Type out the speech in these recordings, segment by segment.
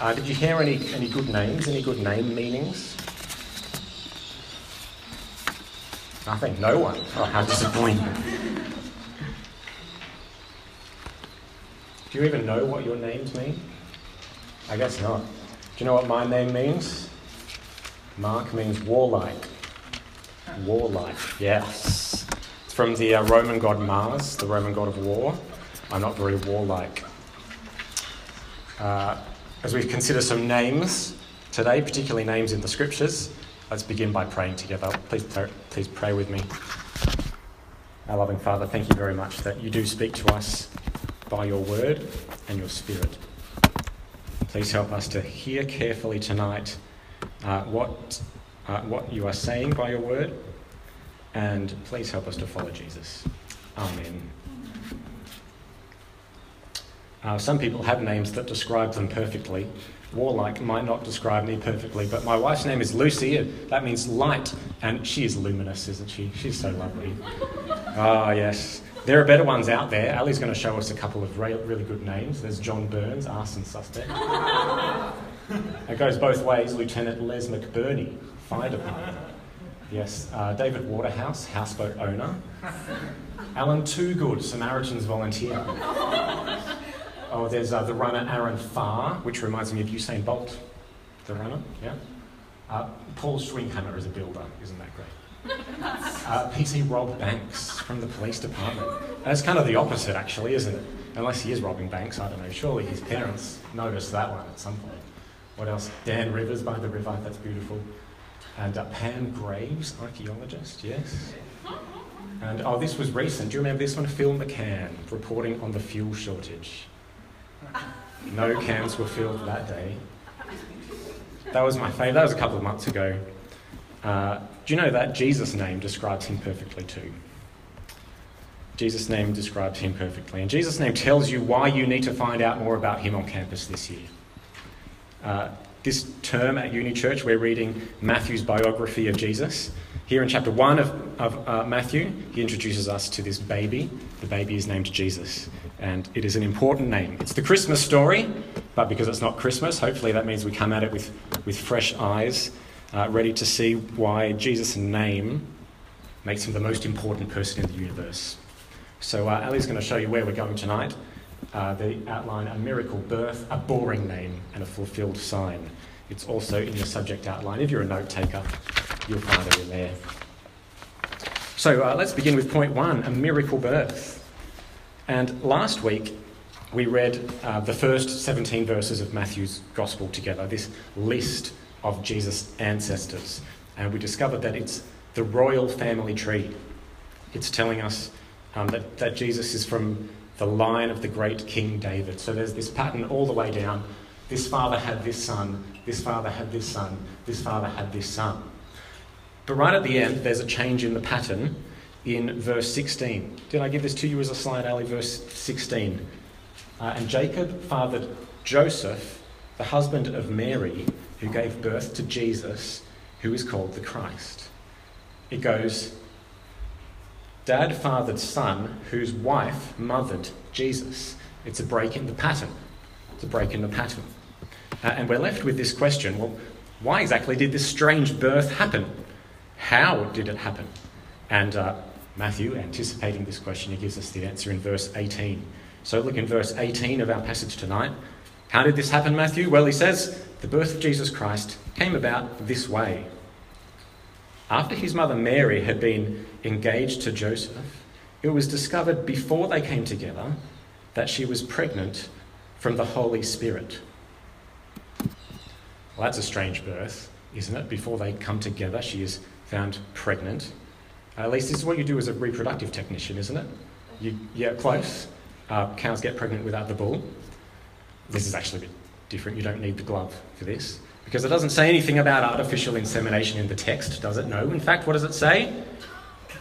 Uh, did you hear any, any good names, any good name meanings? Nothing, no one. Oh, how disappointing. Do you even know what your names mean? I guess not. Do you know what my name means? Mark means warlike. Warlike, yes. It's from the uh, Roman god Mars, the Roman god of war. I'm not very warlike. Uh, as we consider some names today, particularly names in the scriptures, let's begin by praying together. Please, please pray with me. Our loving Father, thank you very much that you do speak to us by your word and your spirit. Please help us to hear carefully tonight uh, what, uh, what you are saying by your word, and please help us to follow Jesus. Amen. Uh, some people have names that describe them perfectly. Warlike might not describe me perfectly, but my wife's name is Lucy. That means light, and she is luminous, isn't she? She's so lovely. Ah, oh, yes. There are better ones out there. Ali's going to show us a couple of re- really good names. There's John Burns, arson suspect. it goes both ways. Lieutenant Les McBurney, fire department. Yes, uh, David Waterhouse, houseboat owner. Alan Toogood, Samaritan's volunteer. Oh, there's uh, the runner Aaron Farr, which reminds me of Usain Bolt, the runner, yeah. Uh, Paul Schwinghammer is a builder, isn't that great? Uh, PC Rob Banks from the police department. That's kind of the opposite, actually, isn't it? Unless he is robbing banks, I don't know. Surely his parents noticed that one at some point. What else? Dan Rivers by the river, that's beautiful. And uh, Pam Graves, archaeologist, yes. And oh, this was recent. Do you remember this one? Phil McCann reporting on the fuel shortage. No camps were filled that day. That was my favourite. That was a couple of months ago. Uh, do you know that Jesus' name describes him perfectly too? Jesus' name describes him perfectly. And Jesus' name tells you why you need to find out more about him on campus this year. Uh, this term at Uni Church, we're reading Matthew's biography of Jesus. Here in chapter 1 of, of uh, Matthew, he introduces us to this baby. The baby is named Jesus and it is an important name. It's the Christmas story, but because it's not Christmas, hopefully that means we come at it with, with fresh eyes, uh, ready to see why Jesus' name makes him the most important person in the universe. So, uh, Ali's going to show you where we're going tonight. Uh, they outline a miracle birth, a boring name, and a fulfilled sign. It's also in your subject outline. If you're a note taker, you'll find it in there. So, uh, let's begin with point one a miracle birth. And last week, we read uh, the first 17 verses of Matthew's Gospel together, this list of Jesus' ancestors. And we discovered that it's the royal family tree. It's telling us um, that, that Jesus is from the line of the great King David. So there's this pattern all the way down. This father had this son, this father had this son, this father had this son. But right at the end, there's a change in the pattern in verse 16. Did I give this to you as a slide, Ali? Verse 16. Uh, and Jacob fathered Joseph, the husband of Mary, who gave birth to Jesus, who is called the Christ. It goes, Dad fathered son, whose wife mothered Jesus. It's a break in the pattern. It's a break in the pattern. Uh, and we're left with this question well, why exactly did this strange birth happen? How did it happen? And uh, Matthew, anticipating this question, he gives us the answer in verse 18. So look in verse 18 of our passage tonight. How did this happen, Matthew? Well, he says, the birth of Jesus Christ came about this way. After his mother Mary had been engaged to Joseph, it was discovered before they came together that she was pregnant from the Holy Spirit. Well, that's a strange birth, isn't it? Before they come together, she is found pregnant. At least this is what you do as a reproductive technician, isn't it? You get close. Uh, cows get pregnant without the bull. This is actually a bit different. You don't need the glove for this because it doesn't say anything about artificial insemination in the text, does it? No. In fact, what does it say?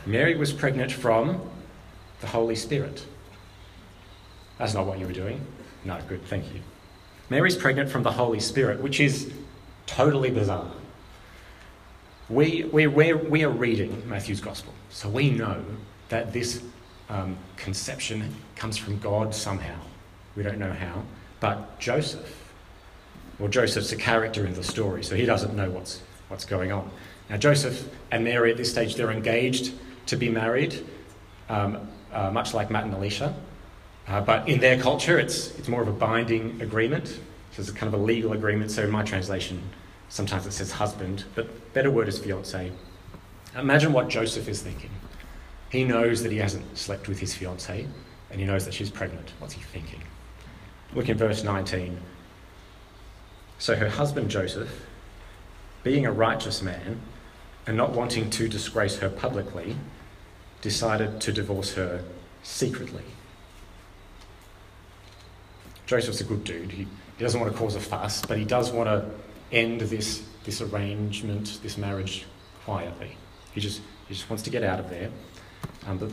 Mary was pregnant from the Holy Spirit. That's not what you were doing. No, good, thank you. Mary's pregnant from the Holy Spirit, which is totally bizarre. We, we, we, we are reading Matthew's Gospel, so we know that this um, conception comes from God somehow. We don't know how. But Joseph, Well, Joseph's a character in the story, so he doesn't know what's, what's going on. Now, Joseph and Mary at this stage, they're engaged to be married, um, uh, much like Matt and Alicia. Uh, but in their culture, it's, it's more of a binding agreement. So it's kind of a legal agreement. So in my translation, sometimes it says husband, but better word is fiance. Imagine what Joseph is thinking. He knows that he hasn't slept with his fiancee, and he knows that she's pregnant. What's he thinking? Look in verse 19. So her husband Joseph, being a righteous man and not wanting to disgrace her publicly, decided to divorce her secretly. Joseph's a good dude. He, he doesn't want to cause a fuss, but he does want to end this, this arrangement, this marriage, quietly. He just, he just wants to get out of there. Um, but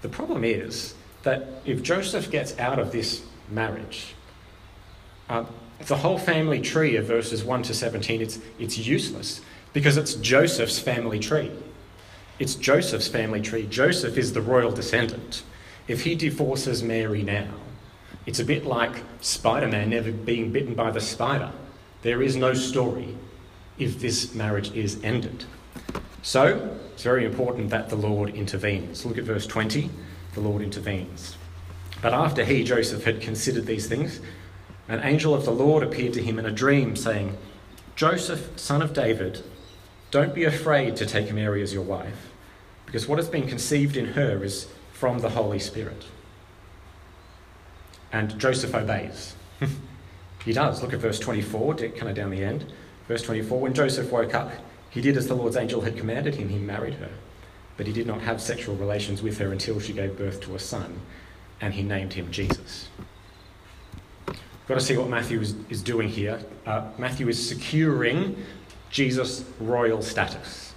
the problem is that if Joseph gets out of this marriage, um, the whole family tree of verses 1 to 17, it's, it's useless because it's Joseph's family tree. It's Joseph's family tree. Joseph is the royal descendant. If he divorces Mary now, it's a bit like Spider Man never being bitten by the spider. There is no story if this marriage is ended. So, it's very important that the Lord intervenes. Look at verse 20. The Lord intervenes. But after he, Joseph, had considered these things, an angel of the Lord appeared to him in a dream, saying, Joseph, son of David, don't be afraid to take Mary as your wife, because what has been conceived in her is from the Holy Spirit. And Joseph obeys. he does. Look at verse 24, kind of down the end. Verse 24 When Joseph woke up, he did as the Lord's angel had commanded him. He married her. But he did not have sexual relations with her until she gave birth to a son, and he named him Jesus. Got to see what Matthew is, is doing here. Uh, Matthew is securing Jesus' royal status.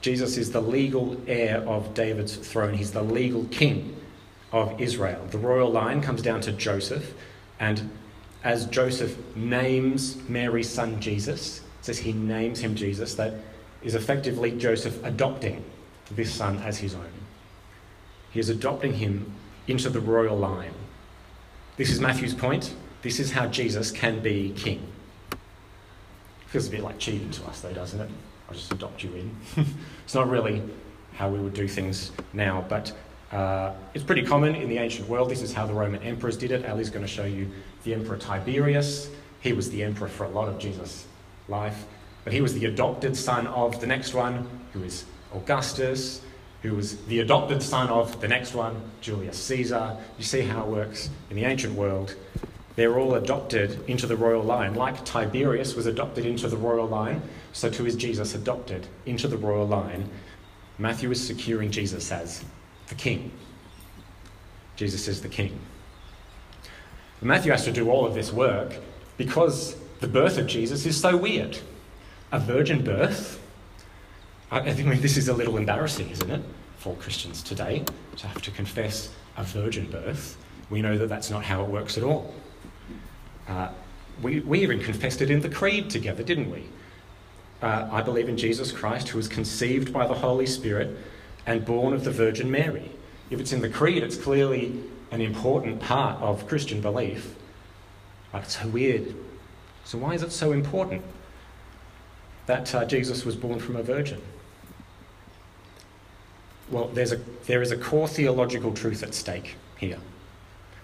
Jesus is the legal heir of David's throne, he's the legal king of Israel. The royal line comes down to Joseph, and as Joseph names Mary's son Jesus, says he names him Jesus, that is effectively Joseph adopting this son as his own. He is adopting him into the royal line. This is Matthew's point. This is how Jesus can be king. Feels a bit like cheating to us, though, doesn't it? I'll just adopt you in. it's not really how we would do things now, but uh, it's pretty common in the ancient world. This is how the Roman emperors did it. Ali's going to show you the Emperor Tiberius. He was the emperor for a lot of Jesus' life, but he was the adopted son of the next one, who is Augustus, who was the adopted son of the next one, Julius Caesar. You see how it works in the ancient world. They're all adopted into the royal line. Like Tiberius was adopted into the royal line, so too is Jesus adopted into the royal line. Matthew is securing Jesus as the king. Jesus is the king. Matthew has to do all of this work because the birth of Jesus is so weird. A virgin birth. I think this is a little embarrassing, isn't it, for Christians today to have to confess a virgin birth. We know that that's not how it works at all. Uh, we, we even confessed it in the Creed together, didn't we? Uh, I believe in Jesus Christ, who was conceived by the Holy Spirit and born of the Virgin Mary. If it's in the Creed, it's clearly an important part of Christian belief. But it's so weird. So, why is it so important that uh, Jesus was born from a virgin? Well, there's a, there is a core theological truth at stake here.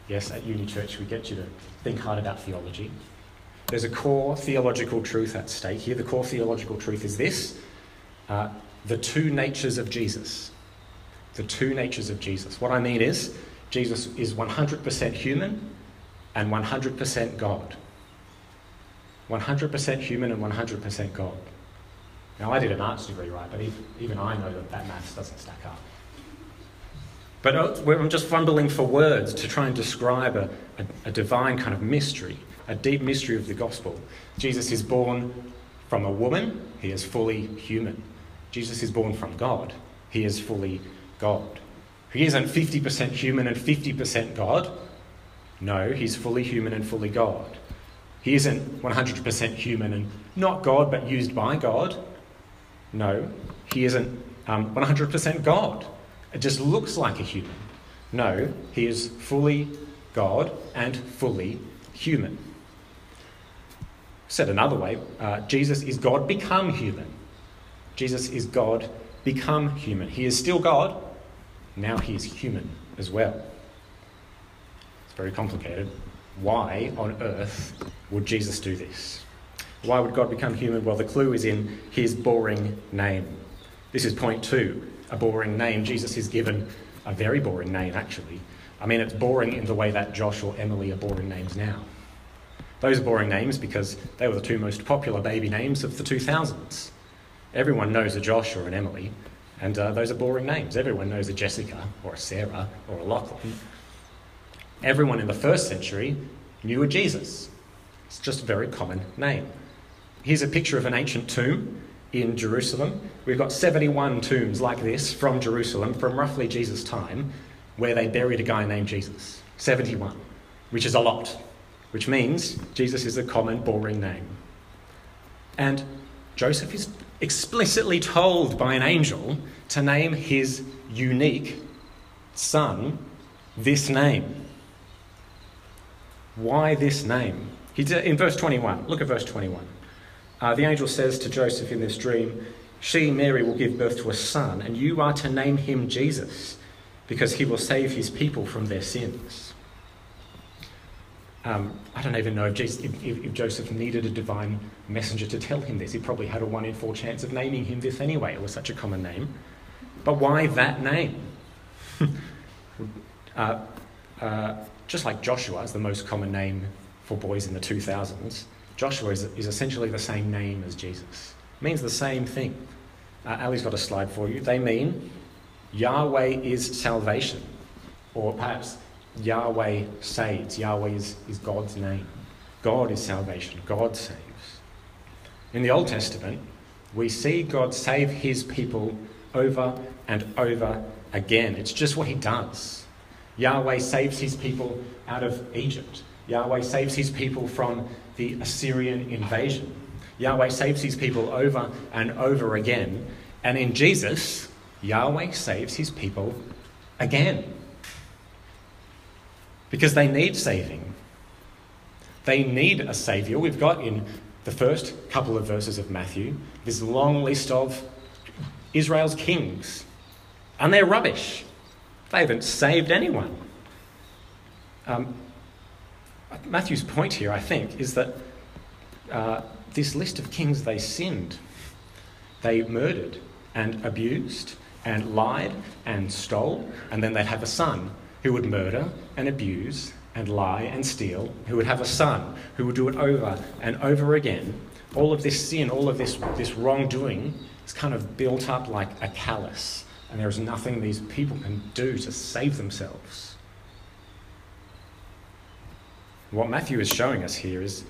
Yes, at Uni Church, we get you to think hard about theology. There's a core theological truth at stake here. The core theological truth is this uh, the two natures of Jesus. The two natures of Jesus. What I mean is, Jesus is 100% human and 100% God. 100% human and 100% God. Now, I did an arts degree, right, but even I know that that maths doesn't stack up. But uh, I'm just fumbling for words to try and describe a, a, a divine kind of mystery, a deep mystery of the gospel. Jesus is born from a woman, he is fully human. Jesus is born from God, he is fully God. He isn't 50% human and 50% God. No, he's fully human and fully God. He isn't 100% human and not God, but used by God. No, he isn't um, 100% God. It just looks like a human. No, he is fully God and fully human. Said another way, uh, Jesus is God become human. Jesus is God become human. He is still God, now he is human as well. It's very complicated. Why on earth would Jesus do this? Why would God become human? Well, the clue is in his boring name. This is point two a boring name. Jesus is given a very boring name, actually. I mean, it's boring in the way that Josh or Emily are boring names now. Those are boring names because they were the two most popular baby names of the 2000s. Everyone knows a Josh or an Emily, and uh, those are boring names. Everyone knows a Jessica or a Sarah or a Lachlan. Everyone in the first century knew a Jesus. It's just a very common name. Here's a picture of an ancient tomb in Jerusalem. We've got 71 tombs like this from Jerusalem from roughly Jesus' time where they buried a guy named Jesus. 71, which is a lot which means Jesus is a common, boring name. And Joseph is explicitly told by an angel to name his unique son this name. Why this name? In verse 21. Look at verse 21. Uh, the angel says to Joseph in this dream, She, Mary, will give birth to a son, and you are to name him Jesus, because he will save his people from their sins. Um, I don't even know if, Jesus, if, if, Joseph needed a divine messenger to tell him this. He probably had a one in four chance of naming him this anyway. It was such a common name. But why that name? uh, uh, just like Joshua is the most common name for boys in the 2000s, Joshua is, is essentially the same name as Jesus. It means the same thing. Uh, Ali's got a slide for you. They mean Yahweh is salvation, or perhaps Yahweh saves. Yahweh is, is God's name. God is salvation. God saves. In the Old Testament, we see God save his people over and over again. It's just what he does. Yahweh saves his people out of Egypt. Yahweh saves his people from the Assyrian invasion. Yahweh saves his people over and over again. And in Jesus, Yahweh saves his people again because they need saving. They need a saviour. We've got in the first couple of verses of Matthew this long list of Israel's kings, and they're rubbish. They haven't saved anyone. Um, Matthew's point here, I think, is that uh, this list of kings, they sinned. They murdered and abused and lied and stole, and then they'd have a son who would murder and abuse and lie and steal, who would have a son who would do it over and over again. All of this sin, all of this, this wrongdoing is kind of built up like a callus, and there is nothing these people can do to save themselves. What Matthew is showing us here is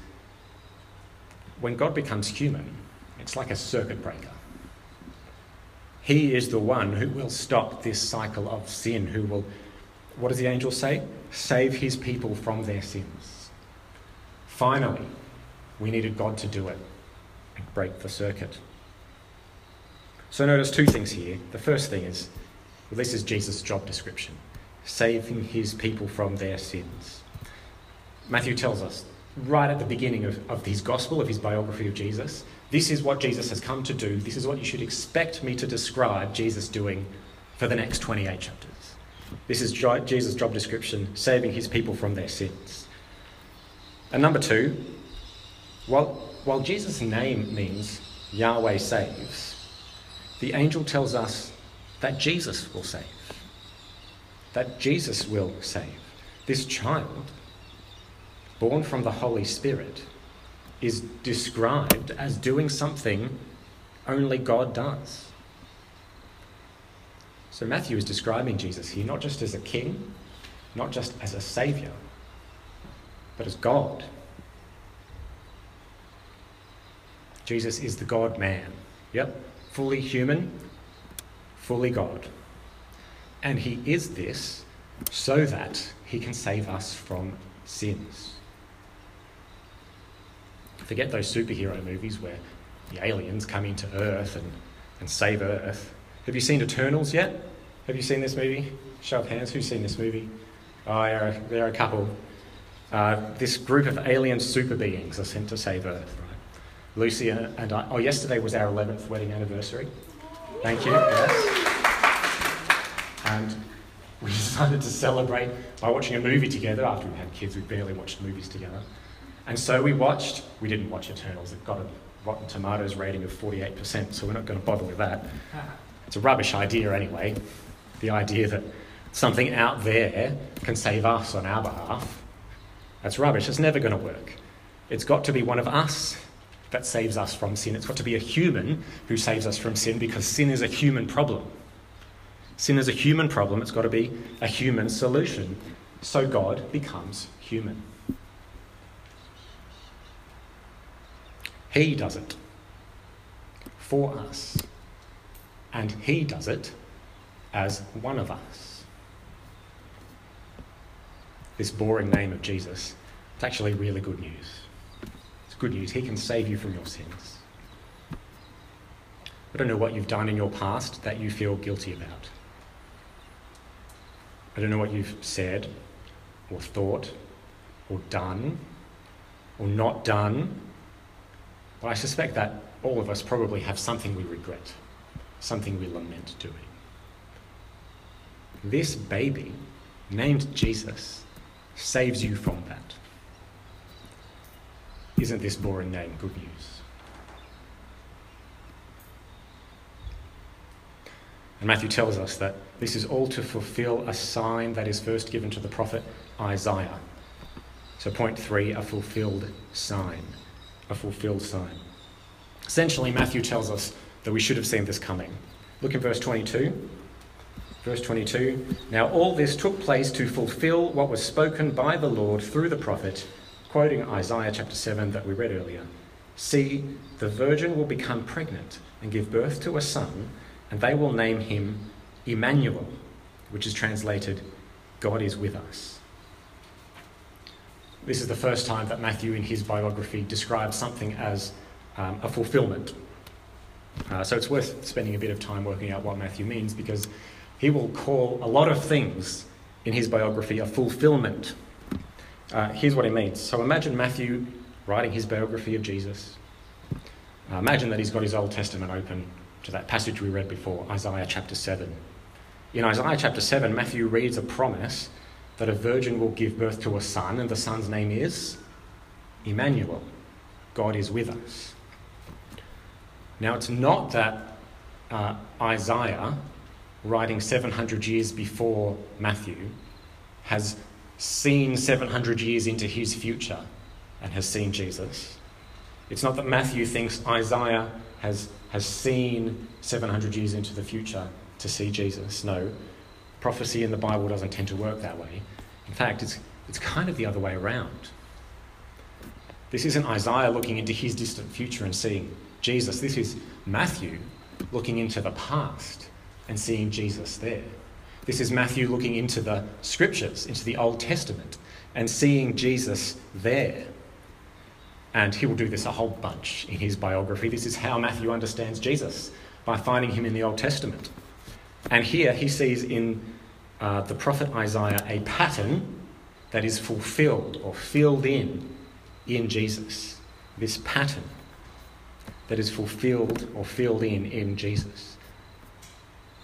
when God becomes human, it's like a circuit breaker. He is the one who will stop this cycle of sin, who will what does the angel say? Save his people from their sins. Finally, we needed God to do it and break the circuit. So notice two things here. The first thing is well, this is Jesus' job description saving his people from their sins. Matthew tells us right at the beginning of, of his gospel, of his biography of Jesus, this is what Jesus has come to do. This is what you should expect me to describe Jesus doing for the next 28 chapters. This is Jesus' job description saving his people from their sins. And number two, while, while Jesus' name means Yahweh saves, the angel tells us that Jesus will save. That Jesus will save. This child, born from the Holy Spirit, is described as doing something only God does. So Matthew is describing Jesus here not just as a king, not just as a saviour, but as God. Jesus is the God man. Yep, fully human, fully God. And he is this so that he can save us from sins. Forget those superhero movies where the aliens come into Earth and, and save Earth. Have you seen Eternals yet? Have you seen this movie? Show of hands, who's seen this movie? Oh, there are, there are a couple. Uh, this group of alien super beings are sent to save Earth, right? Lucy and I. Oh, yesterday was our 11th wedding anniversary. Thank you. Yes. And we decided to celebrate by watching a movie together. After we had kids, we barely watched movies together. And so we watched, we didn't watch Eternals. It got a Rotten Tomatoes rating of 48%, so we're not going to bother with that. It's a rubbish idea anyway. The idea that something out there can save us on our behalf. That's rubbish. It's never going to work. It's got to be one of us that saves us from sin. It's got to be a human who saves us from sin because sin is a human problem. Sin is a human problem. It's got to be a human solution. So God becomes human. He does it for us. And He does it as one of us. This boring name of Jesus, it's actually really good news. It's good news. He can save you from your sins. I don't know what you've done in your past that you feel guilty about. I don't know what you've said or thought or done or not done but I suspect that all of us probably have something we regret, something we lament doing. This baby, named Jesus, saves you from that. Isn't this boring name good news? And Matthew tells us that this is all to fulfill a sign that is first given to the prophet Isaiah. So, point three, a fulfilled sign a fulfilled sign. Essentially, Matthew tells us that we should have seen this coming. Look in verse 22. Verse 22 Now all this took place to fulfill what was spoken by the Lord through the prophet, quoting Isaiah chapter 7 that we read earlier. See, the virgin will become pregnant and give birth to a son, and they will name him Emmanuel, which is translated, God is with us. This is the first time that Matthew, in his biography, describes something as um, a fulfillment. Uh, so it's worth spending a bit of time working out what Matthew means because he will call a lot of things in his biography a fulfillment. Uh, here's what he means. So imagine Matthew writing his biography of Jesus. Uh, imagine that he's got his Old Testament open to that passage we read before, Isaiah chapter 7. In Isaiah chapter 7, Matthew reads a promise that a virgin will give birth to a son, and the son's name is Emmanuel. God is with us. Now, it's not that uh, Isaiah, writing 700 years before Matthew, has seen 700 years into his future and has seen Jesus. It's not that Matthew thinks Isaiah has, has seen 700 years into the future to see Jesus. No, prophecy in the Bible doesn't tend to work that way. In fact, it's, it's kind of the other way around. This isn't Isaiah looking into his distant future and seeing Jesus. This is Matthew looking into the past and seeing Jesus there. This is Matthew looking into the scriptures, into the Old Testament, and seeing Jesus there. And he will do this a whole bunch in his biography. This is how Matthew understands Jesus by finding him in the Old Testament. And here he sees in uh, the prophet Isaiah a pattern that is fulfilled or filled in in Jesus. This pattern that is fulfilled or filled in in Jesus.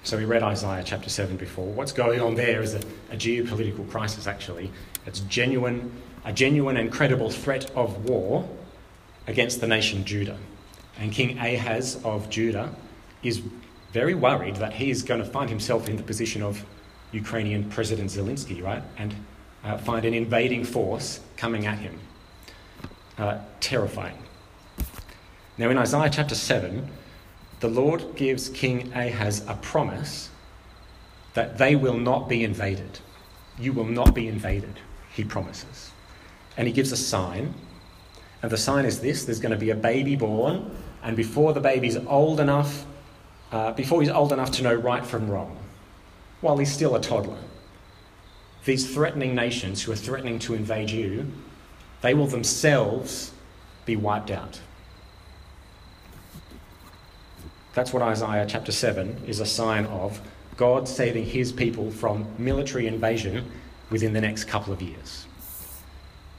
So we read Isaiah chapter 7 before. What's going on there is a, a geopolitical crisis, actually. It's genuine, a genuine and credible threat of war against the nation Judah. And King Ahaz of Judah is very worried that he is going to find himself in the position of Ukrainian President Zelensky, right? And uh, find an invading force coming at him. Uh, terrifying. Now, in Isaiah chapter 7, the Lord gives King Ahaz a promise that they will not be invaded. You will not be invaded, he promises. And he gives a sign. And the sign is this there's going to be a baby born, and before the baby's old enough, uh, before he's old enough to know right from wrong, while he's still a toddler. These threatening nations who are threatening to invade you, they will themselves be wiped out. That's what Isaiah chapter 7 is a sign of God saving his people from military invasion within the next couple of years.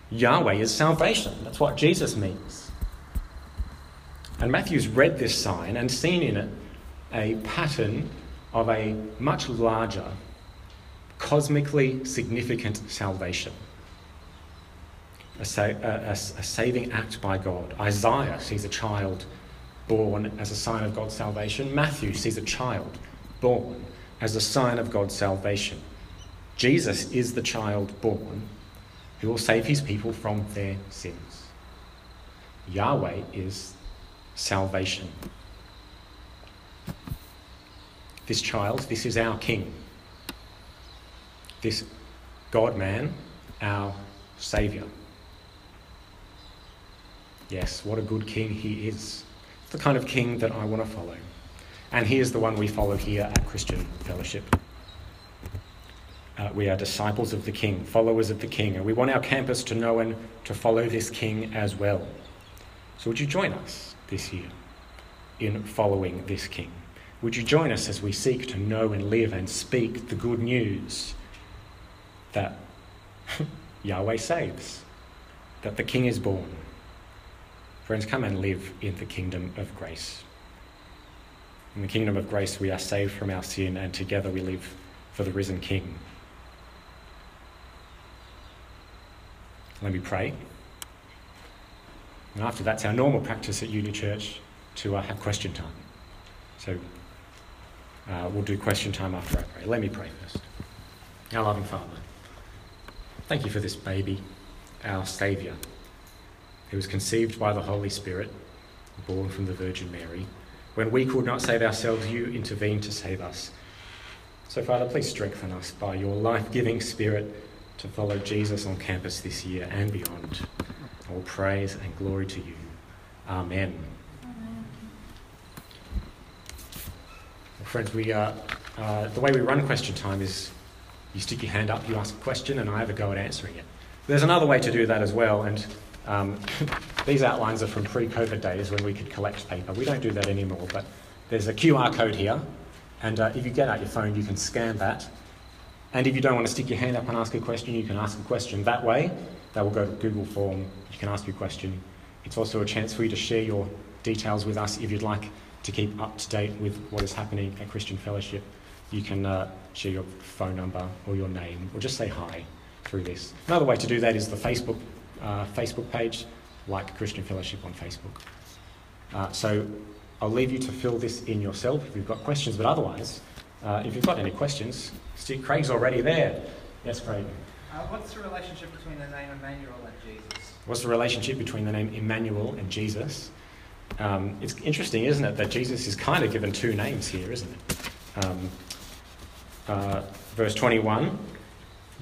Yahweh is salvation. That's what Jesus means. And Matthew's read this sign and seen in it a pattern of a much larger, cosmically significant salvation. A, sa- a, a, a, saving act by God. Isaiah sees a child born as a sign of God's salvation. Matthew sees a child born as a sign of God's salvation. Jesus is the child born who will save his people from their sins. Yahweh is salvation. This child, this is our King. This God man, our Saviour. Yes, what a good King he is. The kind of King that I want to follow. And he is the one we follow here at Christian Fellowship. Uh, we are disciples of the King, followers of the King, and we want our campus to know and to follow this King as well. So, would you join us this year in following this King? Would you join us as we seek to know and live and speak the good news that Yahweh saves, that the King is born? Friends, come and live in the kingdom of grace. In the kingdom of grace, we are saved from our sin, and together we live for the risen King. Let me pray. And after that's our normal practice at Uni Church to uh, have question time. So uh, we'll do question time after I pray. Let me pray first. Our loving Father, thank you for this baby, our Saviour, who was conceived by the Holy Spirit, born from the Virgin Mary. When we could not save ourselves, you intervened to save us. So, Father, please strengthen us by your life giving Spirit to follow Jesus on campus this year and beyond. All praise and glory to you. Amen. Amen. Well, friends, we, uh, uh, the way we run question time is you stick your hand up, you ask a question, and I have a go at answering it. There's another way to do that as well, and um, these outlines are from pre COVID days when we could collect paper. We don't do that anymore, but there's a QR code here, and uh, if you get out your phone, you can scan that and if you don't want to stick your hand up and ask a question, you can ask a question that way. That will go to Google Form. You can ask your question. It's also a chance for you to share your details with us if you'd like to keep up to date with what is happening at Christian Fellowship. You can uh, share your phone number or your name or just say hi through this. Another way to do that is the Facebook, uh, Facebook page, like Christian Fellowship on Facebook. Uh, so I'll leave you to fill this in yourself if you've got questions, but otherwise, uh, if you've got any questions, see, Craig's already there. Yes, Craig. Uh, what's the relationship between the name Emmanuel and Jesus? What's the relationship between the name Emmanuel and Jesus? Um, it's interesting, isn't it, that Jesus is kind of given two names here, isn't it? Um, uh, verse 21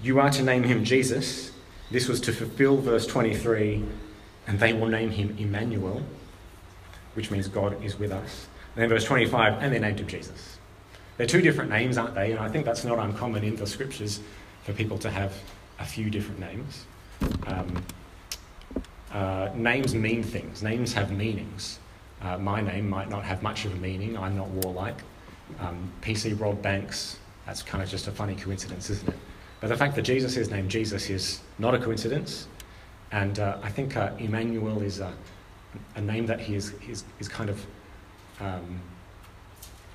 You are to name him Jesus. This was to fulfill verse 23, and they will name him Emmanuel, which means God is with us. And then verse 25, and they named him Jesus. They're two different names, aren't they? And I think that's not uncommon in the scriptures for people to have a few different names. Um, uh, names mean things, names have meanings. Uh, my name might not have much of a meaning, I'm not warlike. Um, PC Rob Banks, that's kind of just a funny coincidence, isn't it? But the fact that Jesus is named Jesus is not a coincidence. And uh, I think uh, Emmanuel is a, a, name that he is, is, kind of um,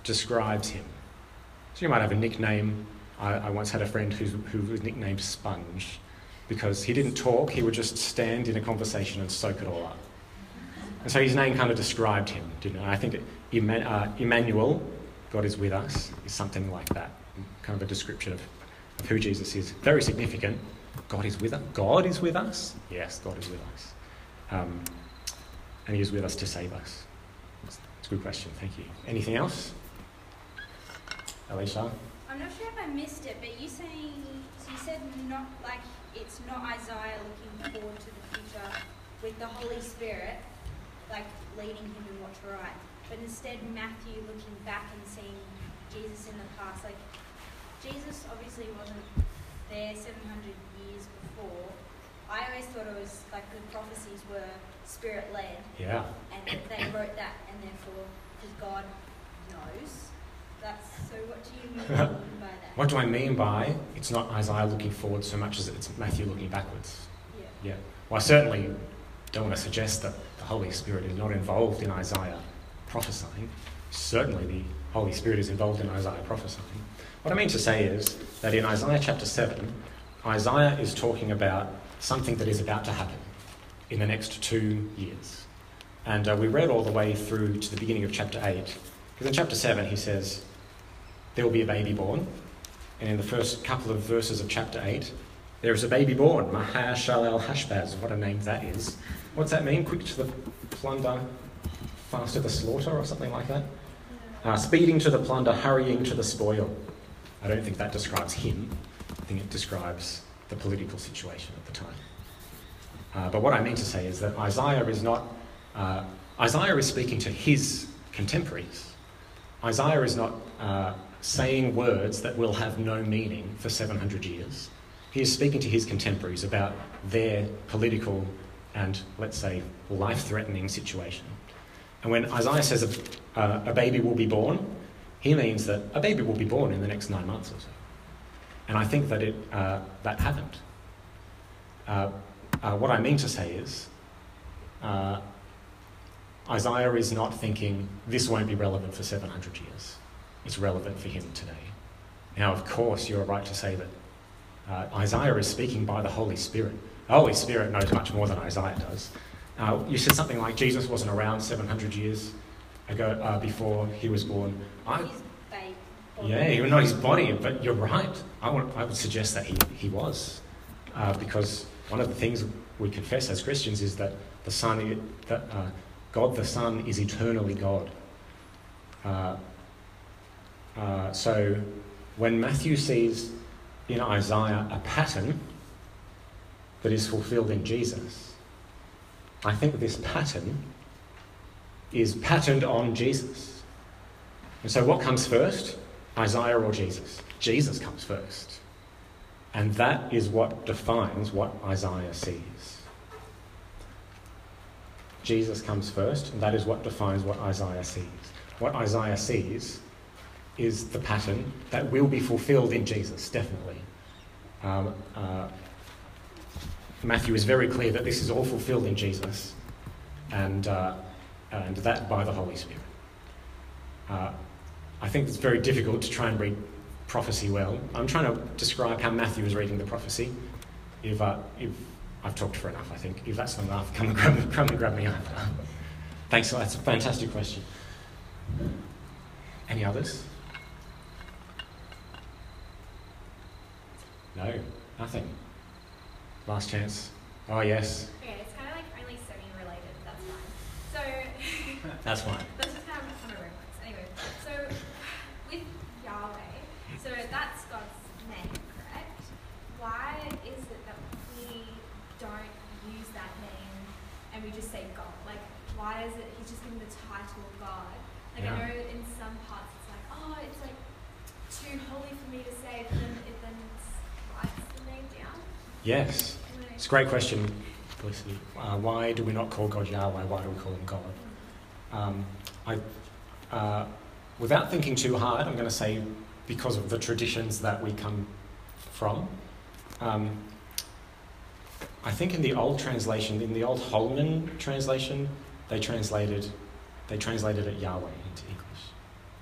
describes him. So you might have a nickname. I, I once had a friend who was nicknamed Sponge because he didn't talk, he would just stand in a conversation and soak it all up. And so his name kind of described him, didn't it? I think uh, Emmanuel, God is with us, is something like that. Kind of a description of who Jesus is. Very significant. God is with us. God is with us? Yes, God is with us. Um, and He is with us to save us. It's a good question. Thank you. Anything else? Alicia? I'm not sure if I missed it, but you saying so you said not like it's not Isaiah looking forward to the future with the Holy Spirit, like leading him in what to write, but instead Matthew looking back and seeing Jesus in the past. Like Jesus obviously wasn't there 700 years before. I always thought it was like the prophecies were spirit led. Yeah. And they wrote that, and therefore, because God knows, that's, so what do you mean by that? what do I mean by it's not Isaiah looking forward so much as it's Matthew looking backwards? Yeah. Yeah. Well, I certainly don't want to suggest that the Holy Spirit is not involved in Isaiah prophesying. Certainly, the Holy Spirit is involved in Isaiah prophesying. What I mean to say is that in Isaiah chapter 7, Isaiah is talking about something that is about to happen in the next two years. And uh, we read all the way through to the beginning of chapter 8. Because in chapter 7, he says, There will be a baby born. And in the first couple of verses of chapter 8, there is a baby born, Maher-shalal-hash-baz. What a name that is. What's that mean? Quick to the plunder, fast to the slaughter, or something like that? Uh, speeding to the plunder, hurrying to the spoil. I don't think that describes him. I think it describes the political situation at the time. Uh, but what I mean to say is that Isaiah is not, uh, Isaiah is speaking to his contemporaries. Isaiah is not uh, saying words that will have no meaning for 700 years. He is speaking to his contemporaries about their political and, let's say, life threatening situation. And when Isaiah says a, uh, a baby will be born, he means that a baby will be born in the next nine months or so. And I think that it, uh, that happened. Uh, uh, what I mean to say is, uh, Isaiah is not thinking this won't be relevant for 700 years. It's relevant for him today. Now, of course, you're right to say that uh, Isaiah is speaking by the Holy Spirit. The Holy Spirit knows much more than Isaiah does. You said something like Jesus wasn't around 700 years ago uh, before he was born. I. Yeah, even not his body, but you're right. I would, I would suggest that he, he was. Uh, because one of the things we confess as Christians is that the Son, that uh, God the Son is eternally God. Uh, uh, so when Matthew sees in Isaiah a pattern that is fulfilled in Jesus, I think this pattern is patterned on Jesus. And so, what comes first? Isaiah or Jesus? Jesus comes first. And that is what defines what Isaiah sees. Jesus comes first, and that is what defines what Isaiah sees. What Isaiah sees is the pattern that will be fulfilled in Jesus, definitely. Um, uh, Matthew is very clear that this is all fulfilled in Jesus, and, uh, and that by the Holy Spirit. Uh, I think it's very difficult to try and read prophecy well. I'm trying to describe how Matthew is reading the prophecy. If, uh, if I've talked for enough, I think. If that's not enough, come and grab, me, come and grab me after. Thanks, that's a fantastic question. Any others? No, nothing. Last chance. Oh, yes. Okay, it's kind of like only semi-related. That's fine. So That's fine. that's just of kind works. Anyway, so with Yahweh, so that's God's name, correct? Why is it that we don't use that name and we just say God? Like, why is it He's just given the title of God? Like Yeah. I know in some parts it's like, oh, it's like too holy for me to say, but then it then writes the name down. Yes. It's a great question, Felicity. Uh, why do we not call God Yahweh? Why do we call him God? Um, I, uh, without thinking too hard, I'm going to say because of the traditions that we come from. Um, I think in the old translation, in the old Holman translation, they translated they translated it Yahweh into English.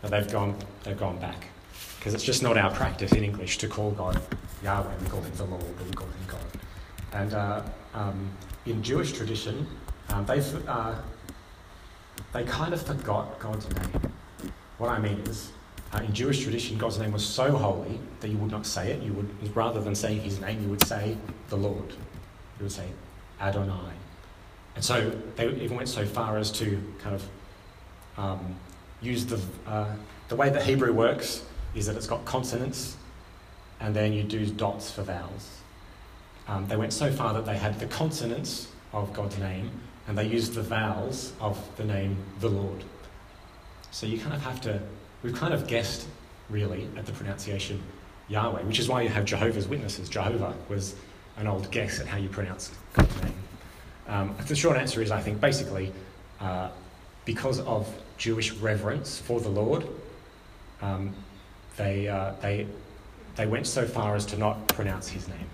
But they've gone they've gone back because it's just not our practice in English to call God Yahweh. We call him the Lord, or we call him God. And uh, um, in Jewish tradition, um, they've uh, they kind of forgot God's name. What I mean is, uh, in Jewish tradition, God's name was so holy that you would not say it. You would, rather than saying His name, you would say the Lord. You would say Adonai. And so they even went so far as to kind of um, use the uh, the way that Hebrew works is that it's got consonants, and then you do dots for vowels. Um, they went so far that they had the consonants of God's name, and they used the vowels of the name the Lord. So you kind of have to, we've kind of guessed really at the pronunciation Yahweh, which is why you have Jehovah's Witnesses. Jehovah was an old guess at how you pronounce God's name. Um, the short answer is, I think, basically, uh, because of Jewish reverence for the Lord, um, they, uh, they, they went so far as to not pronounce his name.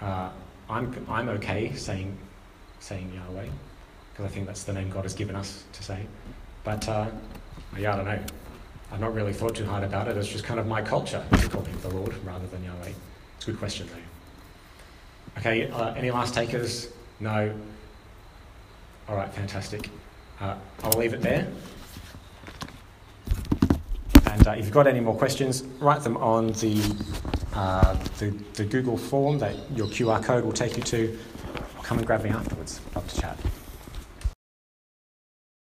Uh, I'm, I'm okay saying saying Yahweh, because I think that's the name God has given us to say. But uh, yeah, I don't know. I've not really thought too hard about it. It's just kind of my culture to call him the Lord rather than Yahweh. It's a good question, though. Okay, uh, any last takers? No. All right, fantastic. Uh, I'll leave it there. And uh, if you've got any more questions, write them on the, uh, the, the Google form that your QR code will take you to. Come and grab me afterwards. Love to chat.